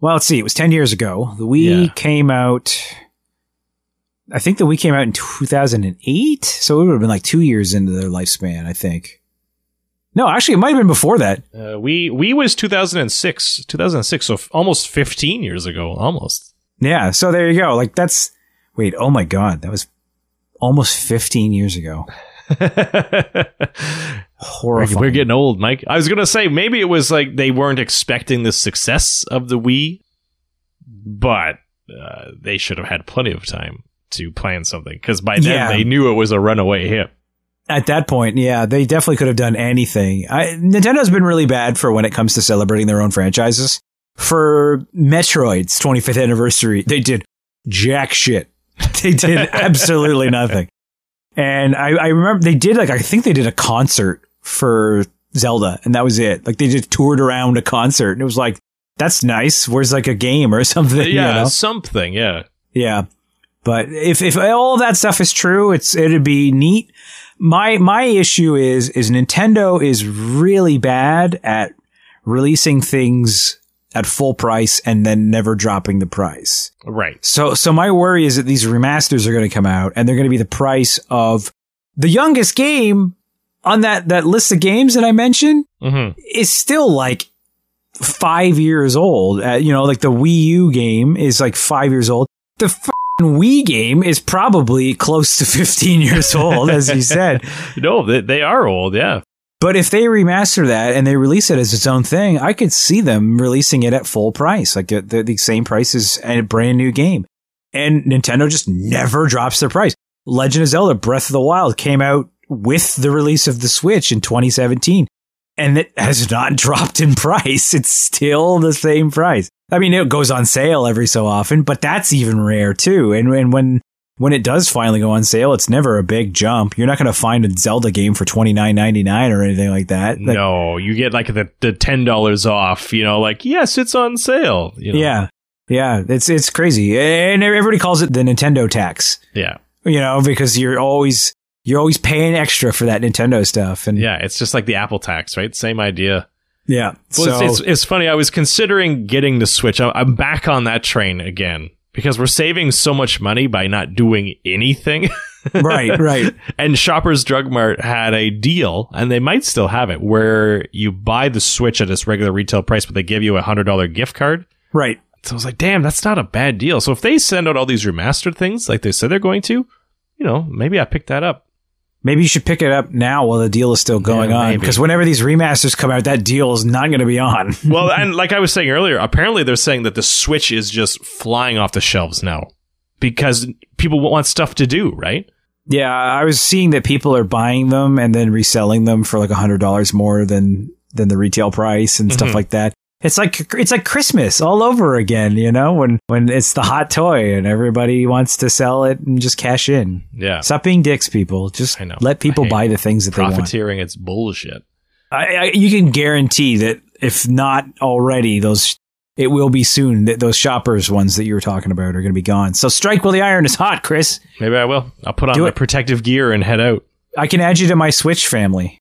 Well, let's see. It was 10 years ago. The Wii Yeah. came out, I think the Wii came out in 2008. So it would have been like two years into their lifespan, I think. No, actually, it might have been before that. Uh, we Wii was 2006, 2006, so f- almost 15 years ago, almost. Yeah. So there you go. Like that's, wait, oh my God. That was almost 15 years ago. Horrifying. We're getting old, Mike. I was gonna say maybe it was like they weren't expecting the success of the Wii, but uh, they should have had plenty of time to plan something because by then Yeah. they knew it was a runaway hit. At that point, yeah, they definitely could have done anything. I, Nintendo's been really bad for when it comes to celebrating their own franchises. For Metroid's 25th anniversary, they did jack shit. They did absolutely nothing. And I, I remember they did like, I think they did a concert for Zelda and that was it. Like they just toured around a concert and it was like, that's nice. Where's like a game or something? you yeah, know? something. Yeah, Yeah. But if, if all that stuff is true, it's, it'd be neat. My, my issue is, is Nintendo is really bad at releasing things at full price and then never dropping the price. right. So, so my worry is that these remasters are going to come out and they're going to be the price of the youngest game on that, that list of games that I mentioned hmm is still like five years old. Uh, you know, like the Wii U game is like five years old. The f***ing Wii game is probably close to 15 years old, as you said. No, they, they are old. Yeah, But if they remaster that and they release it as its own thing, I could see them releasing it at full price, like the, the, the same price as a brand new game. And Nintendo just never drops their price. Legend of Zelda Breath of the Wild came out with the release of the Switch in 2017 and it has not dropped in price. It's still the same price. I mean, it goes on sale every so often, but that's even rare too. And, and when when it does finally go on sale, it's never a big jump. You're not going to find a Zelda game for twenty nine ninety nine or anything like that. Like, no, you get like the the ten dollars off. You know, like yes, it's on sale. You know? Yeah, yeah, it's it's crazy, and everybody calls it the Nintendo tax. yeah, You know, because you're always you're always paying extra for that Nintendo stuff, and yeah. It's just like the Apple tax, right? Same idea. yeah. Well, so it's, it's, it's funny. I was considering getting the Switch. I'm, I'm back on that train again because we're saving so much money by not doing anything. right, right, and Shoppers Drug Mart had a deal, and they might still have it, where you buy the Switch at its regular retail price, but they give you a hundred dollar gift card. right. So I was like, damn, that's not a bad deal. So if they send out all these remastered things like they said they're going to, you know, maybe I pick that up. Maybe you should pick it up now while the deal is still going Yeah, on, because whenever these remasters come out, that deal is not going to be on. Well, and like I was saying earlier, apparently they're saying that the Switch is just flying off the shelves now because people want stuff to do, right? yeah, I was seeing that people are buying them and then reselling them for like a hundred dollars more than than the retail price and stuff Mhm. like that. It's like it's like Christmas all over again, you know, when when it's the hot toy and everybody wants to sell it and just cash in. Yeah. Stop being dicks, people. Just I know. let people buy the things that they want. Profiteering, it's bullshit. I, I, you can guarantee that if not already, those it will be soon. That those shoppers ones that you were talking about are going to be gone. So strike while the iron is hot, Chris. Maybe I will. I'll put on Do my it. protective gear and head out. I can add you to my Switch family.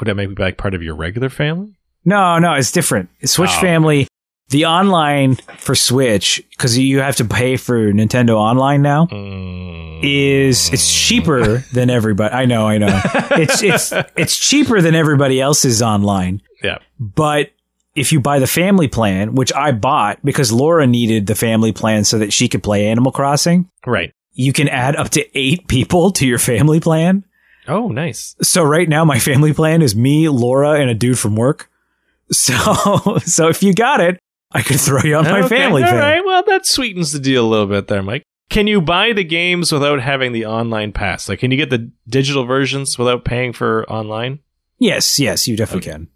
Would that make me like part of your regular family? No, no, it's different. Switch Oh. family. The online for Switch because you have to pay for Nintendo Online now. Mm. Is it's cheaper than everybody? I know, I know. it's it's it's cheaper than everybody else's online. Yeah. But if you buy the family plan, which I bought because Laura needed the family plan so that she could play Animal Crossing, Right. you can add up to eight people to your family plan. Oh, nice. So right now my family plan is me, Laura, and a dude from work. So so if you got it, I could throw you on my Okay, family All plan. right. Well, that sweetens the deal a little bit there, Mike. Can you buy the games without having the online pass? Like, can you get the digital versions without paying for online? Yes, yes, you definitely can.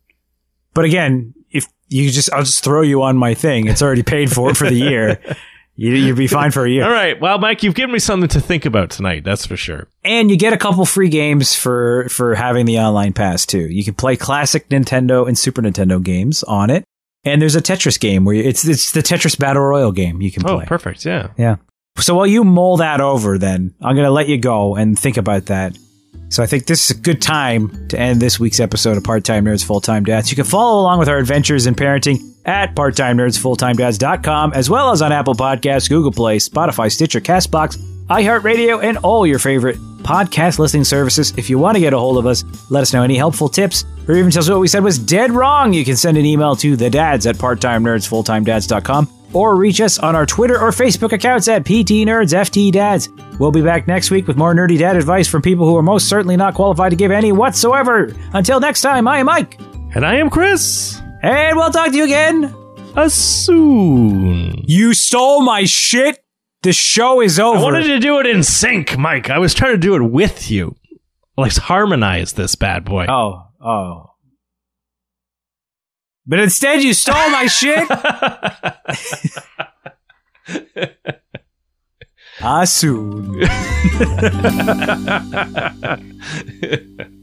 But again, if you just I'll just throw you on my thing. It's already paid for for the year. You, you'd be fine for a year. All right. Well, Mike, you've given me something to think about tonight. That's for sure. And you get a couple free games for for having the online pass too. You can play classic Nintendo and Super Nintendo games on it. And there's a Tetris game where you, it's it's the Tetris Battle Royale game you can Oh, play. Oh, perfect. Yeah. Yeah. So while you mull that over, then I'm going to let you go and think about that. So I think this is a good time to end this week's episode of Part Time Nerds Full Time Dads. You can follow along with our adventures in parenting at parttimenerdsfulltimedads.com, as well as on Apple Podcasts, Google Play, Spotify, Stitcher, Castbox, iHeartRadio, and all your favorite podcast listening services. If you want to get a hold of us, let us know any helpful tips, or even tell us what we said was dead wrong. You can send an email to the dads at parttimenerdsfulltimedads.com or reach us on our Twitter or Facebook accounts at PT Nerds FT Dads. We'll be back next week with more nerdy dad advice from people who are most certainly not qualified to give any whatsoever. Until next time, I am Mike, And I am Chris. and we'll talk to you again. A soon. You stole my shit. The show is over. I wanted to do it in sync, Mike. I was trying to do it with you. Let's harmonize this bad boy. oh, oh. But instead, you stole my shit. Ah, soon.